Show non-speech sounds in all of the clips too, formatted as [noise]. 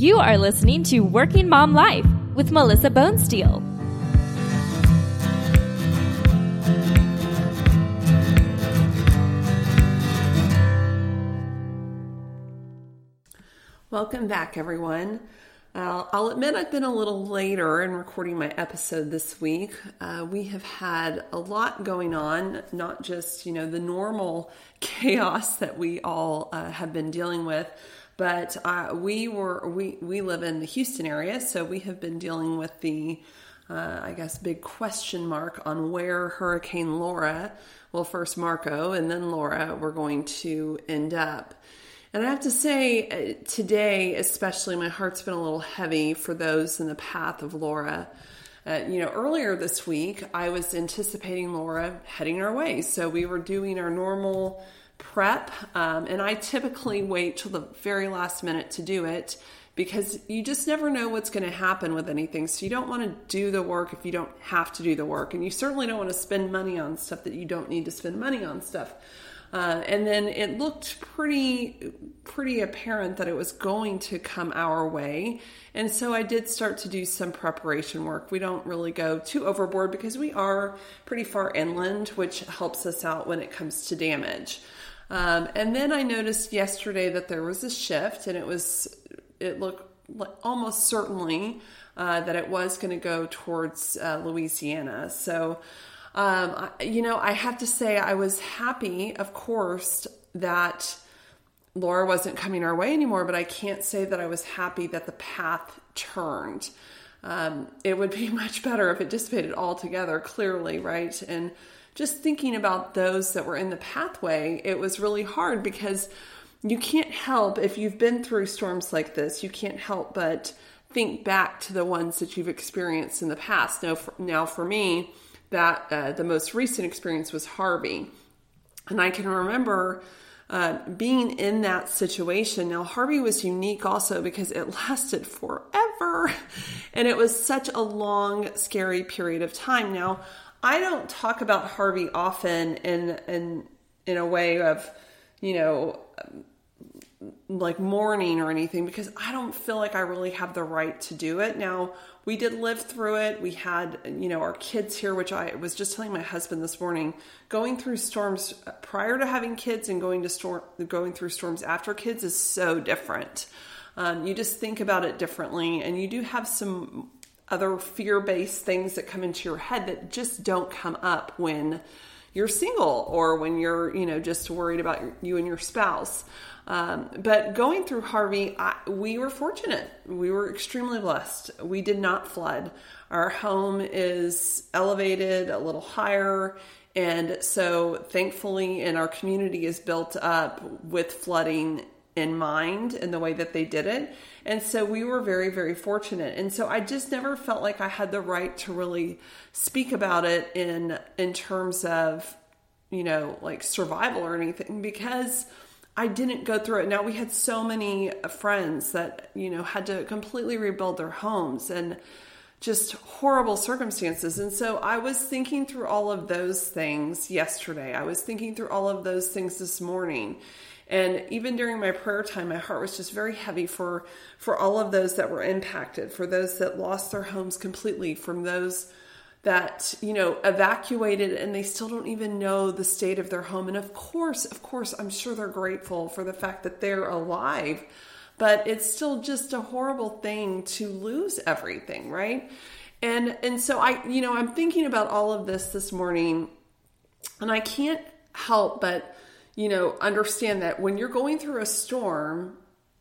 You are listening to Working Mom Life with Melissa Bonesteel. Welcome back, everyone. Uh, I'll admit I've been a little later in recording my episode this week. Uh, we have had a lot going on, not just you know the normal [laughs] chaos that we all uh, have been dealing with, but uh, we were we we live in the Houston area, so we have been dealing with the uh, I guess big question mark on where Hurricane Laura, well first Marco and then Laura, were going to end up. And I have to say, uh, today, especially, my heart's been a little heavy for those in the path of Laura. Uh, you know, earlier this week, I was anticipating Laura heading our way. So we were doing our normal prep, um, and I typically wait till the very last minute to do it because you just never know what's going to happen with anything. So you don't want to do the work if you don't have to do the work, and you certainly don't want to spend money on stuff that you don't need to spend money on stuff. Uh, and then it looked pretty pretty apparent that it was going to come our way and so i did start to do some preparation work we don't really go too overboard because we are pretty far inland which helps us out when it comes to damage um, and then i noticed yesterday that there was a shift and it was it looked almost certainly uh, that it was going to go towards uh, louisiana so um, you know, I have to say, I was happy, of course, that Laura wasn't coming our way anymore, but I can't say that I was happy that the path turned. Um, it would be [laughs] much better if it dissipated altogether, clearly, right? And just thinking about those that were in the pathway, it was really hard because you can't help, if you've been through storms like this, you can't help but think back to the ones that you've experienced in the past. Now, for, now for me, that uh, the most recent experience was Harvey. And I can remember uh, being in that situation. Now, Harvey was unique also because it [laughs] lasted forever and it was such a long, scary period of time. Now, I don't talk about Harvey often in, in, in a way of, you know, like mourning or anything because I don't feel like I really have the right to do it. Now, we did live through it. We had, you know, our kids here, which I was just telling my husband this morning, going through storms prior to having kids and going to storm going through storms after kids is so different. Um, you just think about it differently, and you do have some other fear-based things that come into your head that just don't come up when you're single or when you're, you know, just worried about you and your spouse. Um, but going through Harvey, I, we were fortunate. We were extremely blessed. We did not flood. Our home is elevated a little higher. And so, thankfully, and our community is built up with flooding in mind in the way that they did it. And so we were very, very fortunate. And so I just never felt like I had the right to really speak about it in in terms of, you know, like survival or anything because I didn't go through it. Now we had so many friends that, you know, had to completely rebuild their homes and just horrible circumstances. And so I was thinking through all of those things yesterday. I was thinking through all of those things this morning. And even during my prayer time, my heart was just very heavy for for all of those that were impacted, for those that lost their homes completely, from those that you know evacuated and they still don't even know the state of their home. And of course of course i'm sure they're grateful for the fact that they're alive but it's still just a horrible thing to lose everything right? And and so i you know i'm thinking about all of this this morning and i can't help but you know understand that when you're going through a storm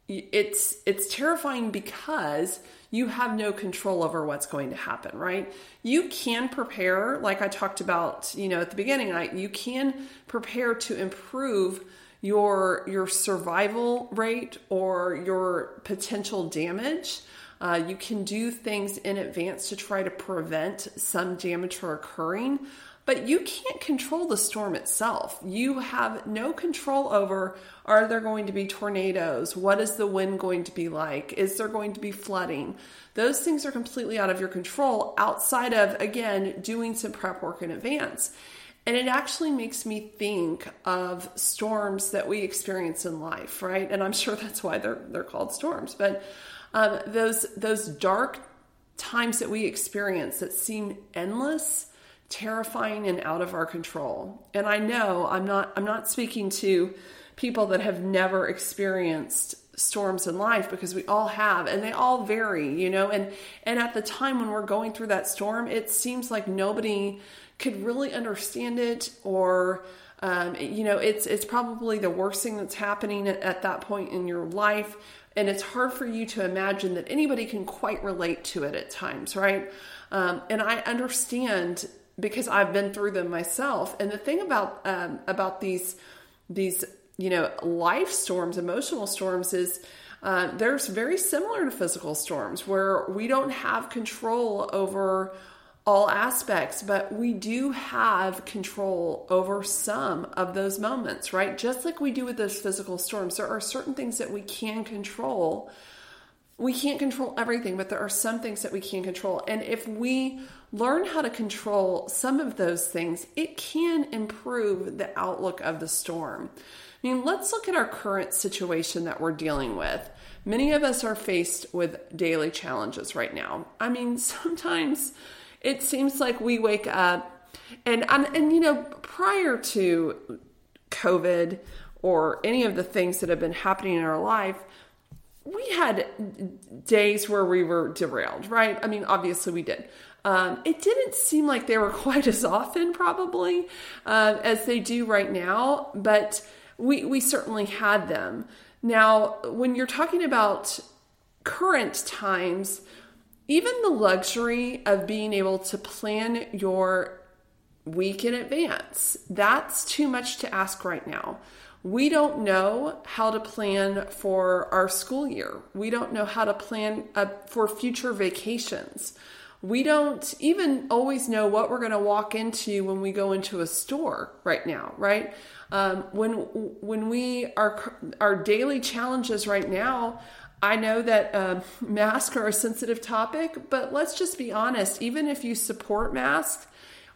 it's it's terrifying because you have no control over what's going to happen, right? You can prepare, like I talked about, you know, at the beginning, I, you can prepare to improve your your survival rate or your potential damage. Uh, you can do things in advance to try to prevent some damage from occurring. But you can't control the storm itself. You have no control over are there going to be tornadoes? What is the wind going to be like? Is there going to be flooding? Those things are completely out of your control outside of, again, doing some prep work in advance. And it actually makes me think of storms that we experience in life, right? And I'm sure that's why they're they're called storms. But um, those those dark times that we experience that seem endless, terrifying, and out of our control. And I know I'm not I'm not speaking to people that have never experienced storms in life because we all have and they all vary you know? And and at the time when we're going through that storm it seems like nobody could really understand it or um, you know it's it's probably the worst thing that's happening at, at that point in your life. And it's hard for you to imagine that anybody can quite relate to it at times right? Um, and i understand because i've been through them myself and the thing about um, about these these you know, life storms, emotional storms is uh, there's very similar to physical storms where we don't have control over all aspects, but we do have control over some of those moments, right? Just like we do with those physical storms, there are certain things that we can control. We can't control everything, but there are some things that we can control. And if we learn how to control some of those things, it can improve the outlook of the storm. I mean, let's look at our current situation that we're dealing with. Many of us are faced with daily challenges right now. I mean, [laughs] sometimes it seems like we wake up and and, and you know, prior to COVID or any of the things that have been happening in our life, we had days where we were derailed, right? I mean, obviously we did. Um, it didn't seem like they were [laughs] quite as often, probably, uh, as they do right now, but we, we certainly had them. Now, when you're talking about current times, even the luxury of being able to plan your week in advance, that's too much to ask right now. We don't know how to plan for our school year. We don't know how to plan uh, for future vacations. We don't even always know what we're going to walk into when we go into a store right now, right? Um, when when we are our daily challenges right now, I know that um, [laughs] masks are a sensitive topic, but let's just be honest. Even if you support masks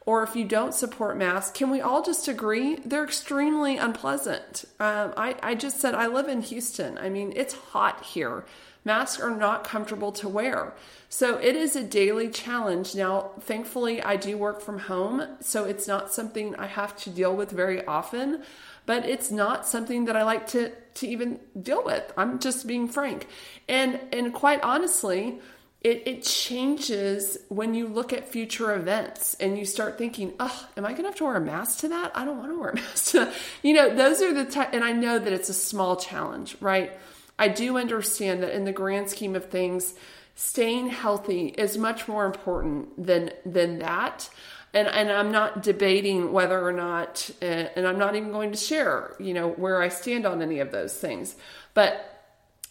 or if you don't support masks, can we all just agree they're extremely unpleasant? Um, I, I just said I live in Houston. I mean, it's hot here. Masks are not comfortable to wear. So it is a daily challenge. Now, thankfully, I do work from home, so it's not something I have to deal with very often, but it's not something that I like to to even deal with. I'm just being frank. And and quite honestly, it, it changes when you look at future events and you start thinking, oh, am I going to have to wear a mask to that? I don't want to wear a mask. You know, those are the, t- and I know that it's a small challenge, right? I do understand that in the grand scheme of things, staying healthy is much more important than than that. And and I'm not debating whether or not, uh, and I'm not even going to share, you know, where I stand on any of those things. But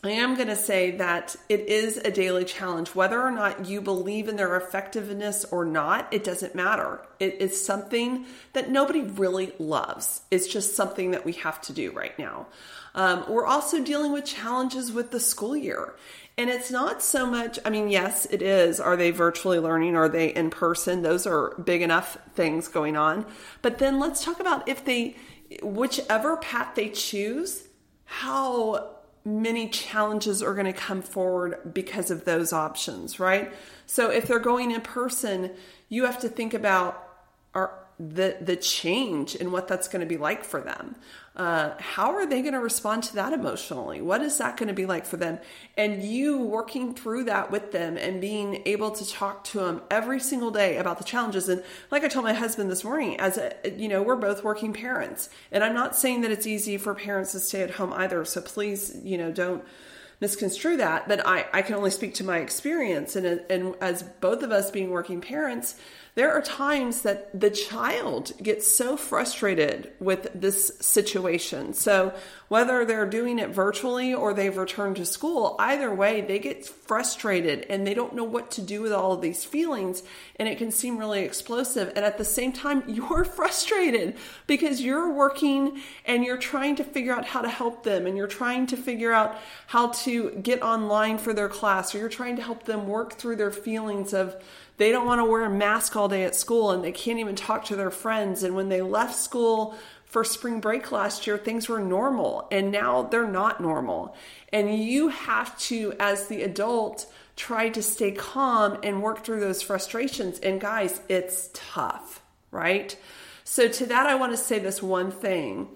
I am going to say that it is a daily challenge. Whether or not you believe in their effectiveness or not, it doesn't matter. It is something that nobody really loves. It's just something that we have to do right now. Um, we're also dealing with challenges with the school year. And it's not so much, I mean, yes, it is. Are they virtually learning? Are they in person? Those are big enough things going on. But then let's talk about if they, whichever path they choose, how many challenges are going to come forward because of those options, right? So if they're going in person, you have to think about are the the change and what that's going to be like for them. Uh, how are they going to respond to that emotionally? What is that going to be like for them? And you working through that with them and being able to talk to them every single day about the challenges. And like I told my husband this morning, as a, you know, we're both working parents, and I'm not saying that it's easy for parents to stay at home either. So please, you know, don't misconstrue that. But I, I can only speak to my experience, and and as both of us being working parents there are times that the child gets so frustrated with this situation. So, whether they're doing it virtually or they've returned to school, either way, they get frustrated and they don't know what to do with all of these feelings. And it can seem really explosive. And at the same time, [laughs] you're frustrated because you're working and you're trying to figure out how to help them and you're trying to figure out how to, get online for their class or you're trying to help them work through their feelings of they don't want to wear a mask all day at school and they can't even talk to their friends. And when they left school for spring break last year, things were normal and now they're not normal. And you have to, as the adult, try to stay calm and work through those frustrations. And guys, it's tough, right? So, to that, I want to say this one thing.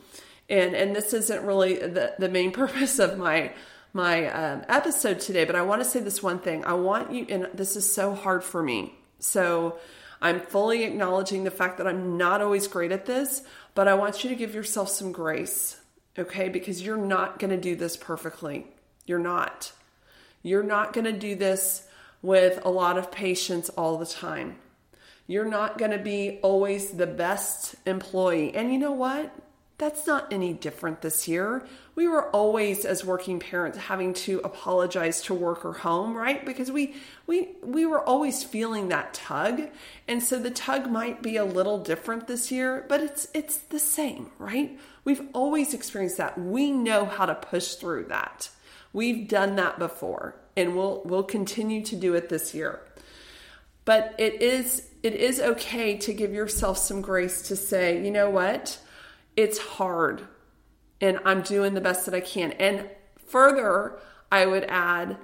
And, and this isn't really the, the main [laughs] purpose of my my um, episode today, but I want to say this one thing. I want you, and this is so hard for me. So I'm fully acknowledging the fact that I'm not always great at this, but I want you to give yourself some grace, okay? Because you're not going to do this perfectly. You're not. You're not going to do this with a lot of patience all the time. You're not going to be always the best employee. And you know what? That's not any different this year. We were always as working parents having to apologize to work or home, right? Because we we we were always feeling that tug. And so the tug might be a little different this year, but it's it's the same, right? We've always experienced that. We know how to push through that. We've done that before, and we'll we'll continue to do it this year. But it is it is okay to give yourself some grace to say, you know what? It's hard and I'm doing the best that I can. And further, I would add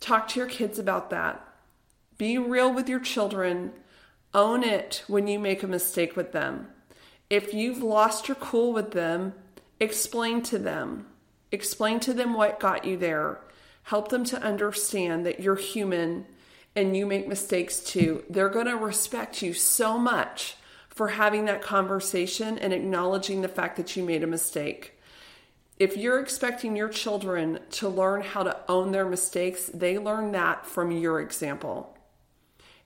talk to your kids about that. Be real with your children. Own it when you make a mistake with them. If you've lost your cool with them, explain to them. Explain to them what got you there. Help them to understand that you're human and you make mistakes too. They're going to respect you so much for having that conversation and acknowledging the fact that you made a mistake. If you're expecting your children to learn how to own their mistakes, they learn that from your example.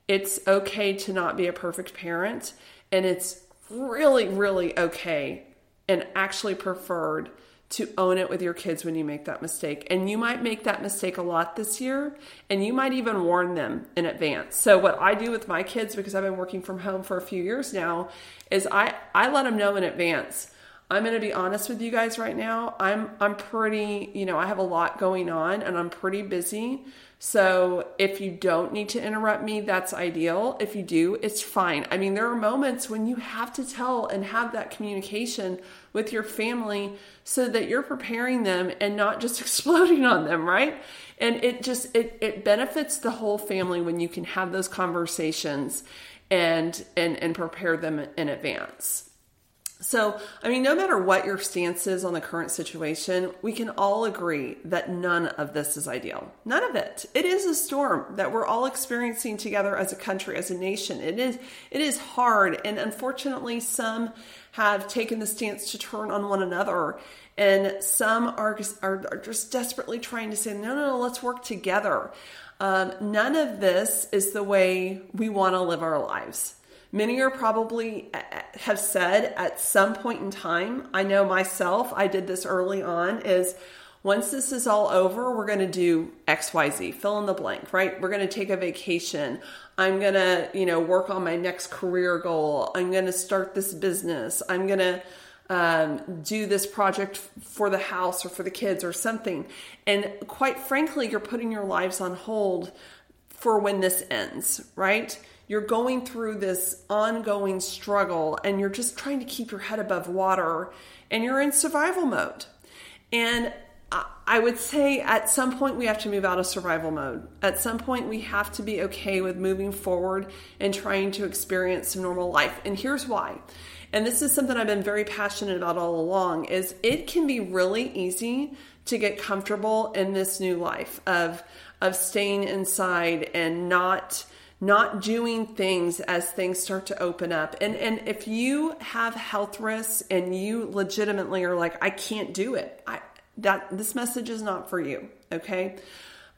It's okay to not be a perfect parent, and it's really, really okay and actually preferred to own it with your kids when you make that mistake. And you might make that mistake a lot this year, and you might even warn them in advance. So, what I do with my kids, because I've been working from home for a few years now, is I, I let them know in advance. I'm going to be honest with you guys right now. I'm I'm pretty, you know, I have a lot going on and I'm pretty busy. So if you don't need to interrupt me, that's ideal. If you do, it's fine. I mean, there are moments when you have to tell and have that communication with your family so that you're preparing them and not just [laughs] exploding on them, right? And it just it it benefits the whole family when you can have those conversations and and and prepare them in advance. So, I mean, no matter what your stance is on the current situation, we can all agree that none of this is ideal. None of it. It is a storm that we're all experiencing together as a country, as a nation. It is it is hard and unfortunately some have taken the stance to turn on one another and some are are, are just desperately trying to say no no no let's work together. Um, none of this is the way we want to live our lives. Many are probably uh, uh, have said at some point in time, I know myself, I did this early on, is once this is all over, we're going to do XYZ, fill in the blank, right? We're going to take a vacation. I'm going to, you know, work on my next career goal. I'm going to start this business. I'm going to um, do this project for the house or for the kids or something. And quite frankly, you're putting your lives on hold for when this ends, right? You're going through this ongoing struggle and you're just trying to keep your head above water and you're in survival mode. And I would say at some point we have to move out of survival mode. At some point we have to be okay with moving forward and trying to experience some normal life. And here's why. And this is something I've been very passionate about all along is it can be really easy to get comfortable in this new life of of staying inside and not not doing things as things start to open up. And and if you have health risks and you legitimately are like I can't do it. I that this message is not for you, okay?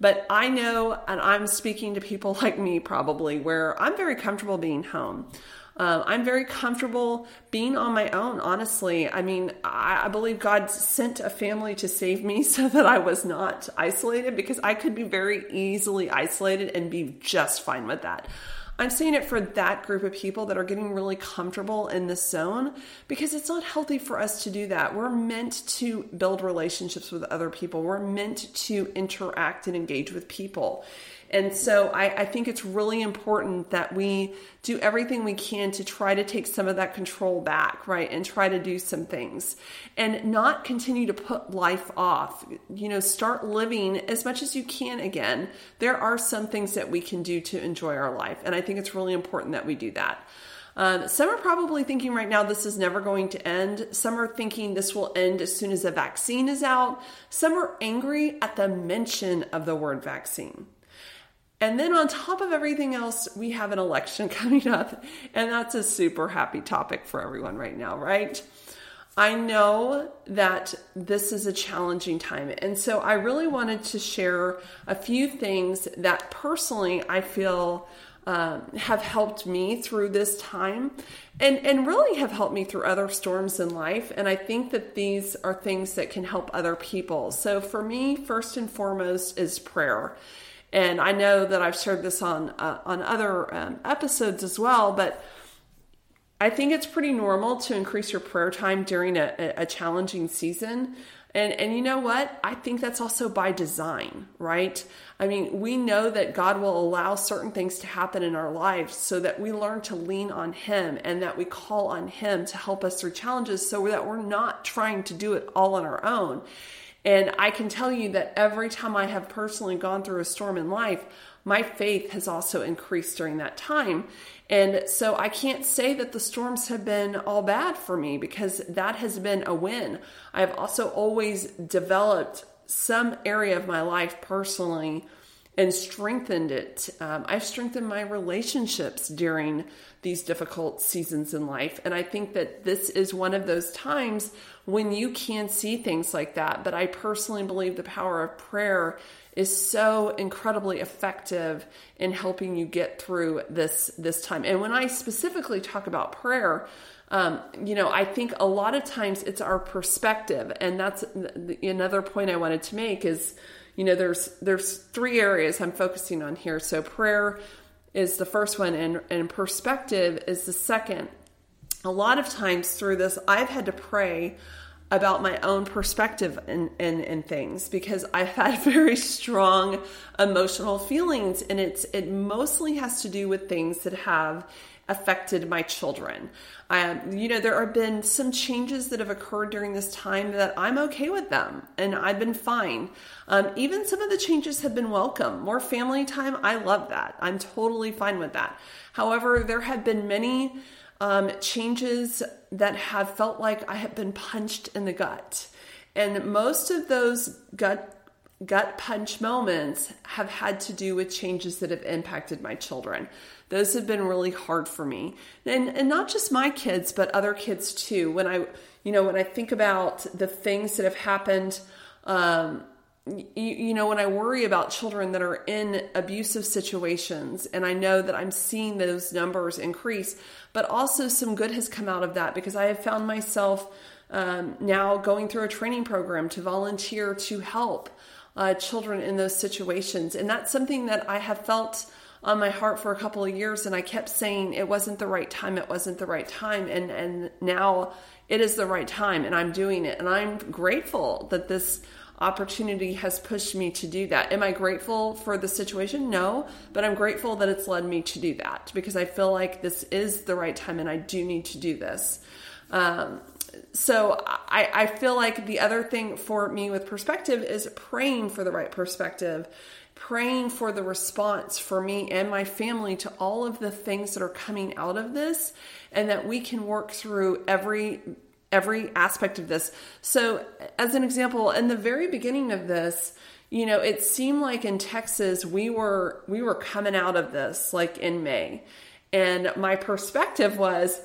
But I know and I'm speaking to people [laughs] like me probably where I'm very comfortable being home. Um, I'm very comfortable being on my own, honestly. I mean, I, I, believe God sent a family to save me [laughs] so that I was not isolated because I could be very easily isolated and be just fine with that. I'm saying it for that group of people that are getting really comfortable in this zone because it's not healthy for us to do that. We're meant to build relationships with other people, we're meant to interact and engage with people. And so I, I, think it's really important that we do everything we can to try to take some of that control back, right? And try to do some things and not continue to put life off. You know, start living as much as you can again. There are some things that we can do to enjoy our life. And I think it's really important that we do that. Um, some are probably thinking right now this is never going to end. Some are thinking this will end as soon as a vaccine is out. Some are angry at the mention of the word vaccine. And then on top of everything else, we have an election [laughs] coming up, and that's a super happy topic for everyone right now, right? I know that this is a challenging time, and so I really wanted to share a few things that personally I feel um, have helped me through this time and, and really have helped me through other storms in life. And I think that these are things that can help other people. So for me, first and foremost is prayer. And I know that I've shared this on uh, on other um, episodes as well, but I think it's pretty normal to increase your prayer time during a, a challenging season. And and you know what? I think that's also by design, right? I mean, we know that God will allow certain things to happen in our lives so that we learn to lean on him and that we call on him to help us through challenges so that we're not trying to do it all on our own. And I can tell you that every time I have personally gone through a storm in life, my faith has also increased during that time. And so I can't say that the storms have been all bad for me because that has been a win. I've also always developed some area of my life personally and strengthened it. Um, I've strengthened my relationships during these difficult seasons in life. And I think that this is one of those times when you can see things like that. But I personally believe the power of prayer is so incredibly effective in helping you get through this this time. And when I specifically talk about prayer, um, you know, I think a lot of times it's our perspective, and that's another point I wanted to make is you know there's there's three areas i'm focusing on here. So prayer is the first one and, and perspective is the second. A lot of times through this i've had to pray about my own perspective in, in, in things because I've had [laughs] very strong emotional feelings and it's it mostly has to do with things that have affected my children. Um, you know, there have been some changes that have occurred during this time that I'm okay with them and I've been fine. Um, even some of the changes have been welcome. More family time, I love that. I'm totally fine with that. However, there have been many um, changes that have felt like I have been punched in the gut. And most of those gut gut punch moments have had to do with changes that have impacted my children. Those have been really hard for me. And and not just my kids, but other kids too. When I you know, when I think about the things that have happened um, you, you, know, when I worry about children that are in abusive situations, and I know that I'm seeing those numbers increase, but also some good has come out of that because I have found myself um, now going through a training program to volunteer to help uh, children in those situations. And that's something that I have felt on my heart for a couple of years and I kept saying it wasn't the right time it wasn't the right time and and now it is the right time and I'm doing it and I'm grateful that this opportunity has pushed me to do that. Am I grateful for the situation? No, but I'm grateful that it's led me to do that because I feel like this is the right time and I do need to do this. Um, so I, I feel like the other thing for me with perspective is praying for the right perspective praying for the response for me and my family to all of the things that are coming out of this and that we can work through every every aspect of this. So, as an example, in the very beginning of this, you know, it seemed like in Texas we were we were coming out of this like in May. And my perspective was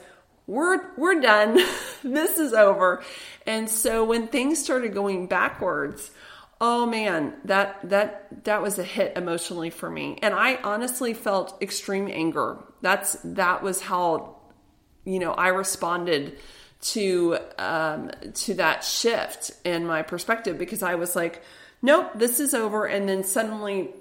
we're we're done. [laughs] this is over. And so when things started going backwards, oh man, that that that was a hit emotionally for me. And I honestly felt extreme anger. That's that was how you know, I responded to um, to that shift in my perspective because I was like, nope, this is over, and then suddenly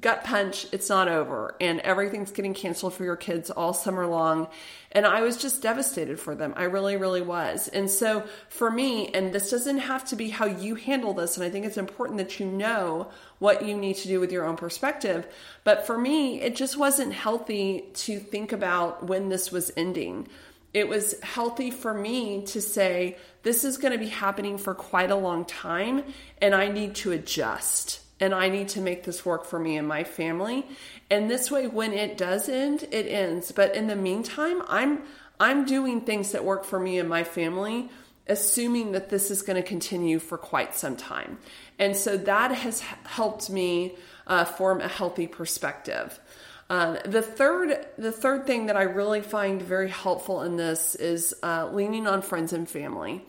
gut punch, it's not over, and everything's getting canceled for your kids all summer long. And I was just devastated for them. I really, really was. And so for me, and this doesn't have to be how you handle this, and I think it's important that you know what you need to do with your own perspective. But for me, it just wasn't healthy to think about when this was ending. It was healthy for me to say, this is going to be happening for quite a long time, and I need to adjust and I need to make this work for me and my family. And this way when it does end, it ends. But in the meantime, I'm I'm doing things that work for me and my family, assuming that this is going to continue for quite some time. And so that has helped me uh, form a healthy perspective. Um, the third, the third thing that I really find very helpful in this is uh, leaning on friends and family.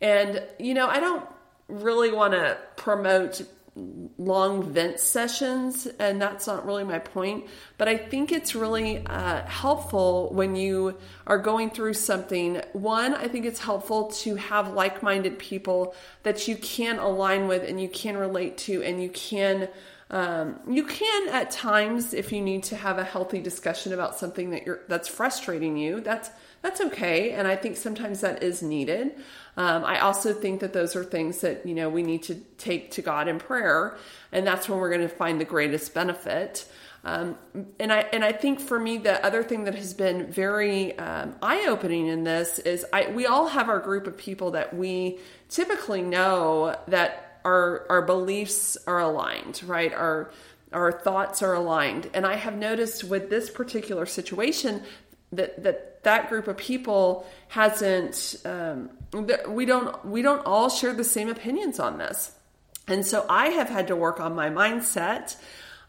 And you know, I don't really want to promote long vent sessions, and that's not really my point. But I think it's really uh, helpful when you are going through something. One, I think it's helpful to have like minded people that you can align with and you can relate to, and you can. Um, you can at times if you need to have a healthy discussion about something that you're that's frustrating you that's that's okay and i think sometimes that is needed um, I also think that those are things that you know we need to take to God in prayer, and that's when we're going to find the greatest benefit. Um, and I and I think for me the other thing that has been very um, eye opening in this is I we all have our group of people that we typically know that our our beliefs are aligned, right? Our our thoughts are aligned, and I have noticed with this particular situation that that that group of people hasn't um, we don't we don't all share the same opinions on this and so i have had to work on my mindset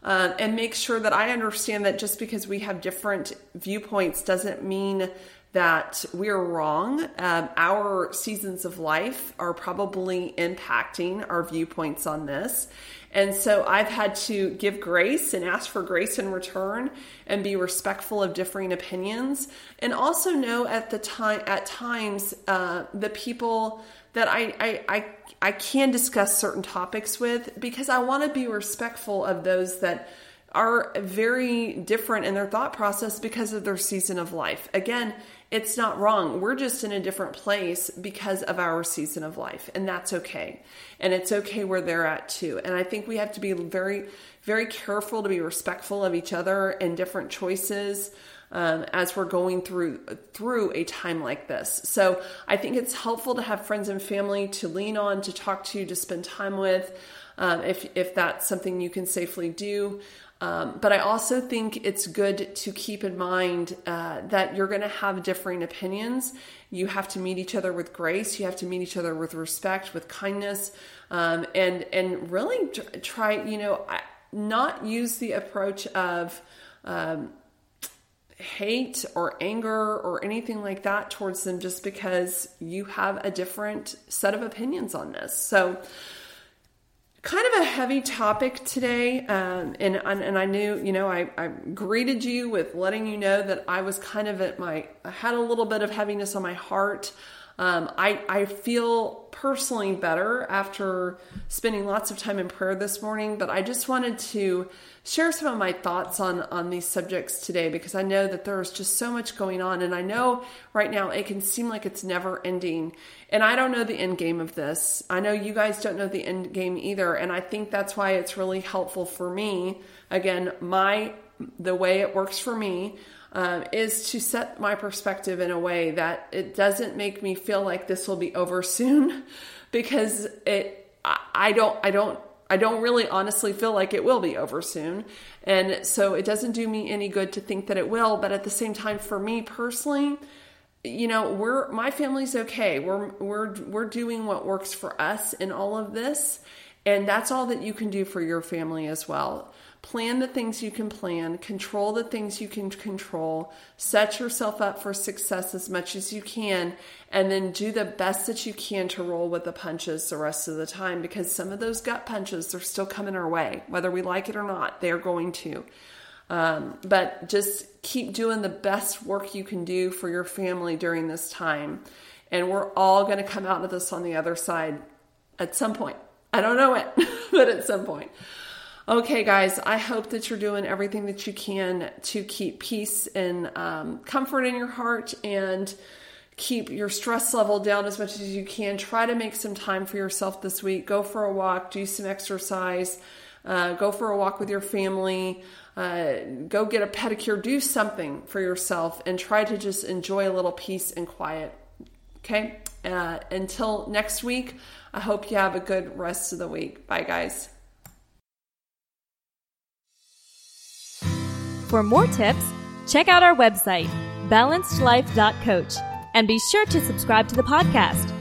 uh, and make sure that i understand that just because we have different viewpoints doesn't mean that we're wrong. Um, our seasons of life are probably impacting our viewpoints on this. And so I've had to give grace and ask for grace in return and be respectful of differing opinions. And also know at the time, at times, uh, the people that I, I, I, I can discuss certain topics with because I want to be respectful of those that are very different in their thought process because of their season of life. Again, it's not wrong. We're just in a different place because of our season of life, and that's okay. And it's okay where they're at too. And I think we have to be very, very careful to be respectful of each other and different choices. Um, as we're going through through a time like this. So I think it's helpful to have friends and family to lean on, to talk to, to spend time with, um, if if that's something you can safely do. Um, but I also think it's good to keep in mind uh, that you're going to have differing opinions. You have to meet each other with grace. You have to meet each other with respect, with kindness, um, and and really try. You know, not use the approach of um, hate or anger or anything like that towards them just because you have a different set of opinions on this. So kind of a heavy topic today um, and, and i knew you know I, I greeted you with letting you know that i was kind of at my i had a little bit of heaviness on my heart um, I, I feel personally better after spending lots of time in prayer this morning, but I just wanted to share some of my thoughts on, on these subjects today because I know that there's just so much going on. And I know right now it can seem like it's never ending. And I don't know the end game of this. I know you guys don't know the end game either. And I think that's why it's really helpful for me. Again, my the way it works for me um, is to set my perspective in a way that it doesn't make me feel like this will be over [laughs] soon because it I, don't I don't I don't really honestly feel like it will be over soon. And so it doesn't do me any good to think that it will, but at the same time for me personally, you know, we're my family's okay. We're we're we're doing what works for us in all of this, and that's all that you can do for your family as well. Plan the things you can plan, control the things you can control, set yourself up for success as much as you can, and then do the best that you can to roll with the punches the rest of the time because some of those gut punches are still coming our way. Whether we like it or not, they're going to. Um, but just keep doing the best work you can do for your family during this time. And we're all going to come out of this on the other side at some point. I don't know it, [laughs] but at some point. Okay, guys, I hope that you're doing everything that you can to keep peace and um, comfort in your heart and keep your stress level down as much as you can. Try to make some time for yourself this week. Go for a walk, do some exercise, uh, go for a walk with your family, uh, go get a pedicure, do something for yourself, and try to just enjoy a little peace and quiet. Okay? Uh, until next week, I hope you have a good rest of the week. Bye, guys. For more tips, check out our website, balancedlife.coach, and be sure to subscribe to the podcast.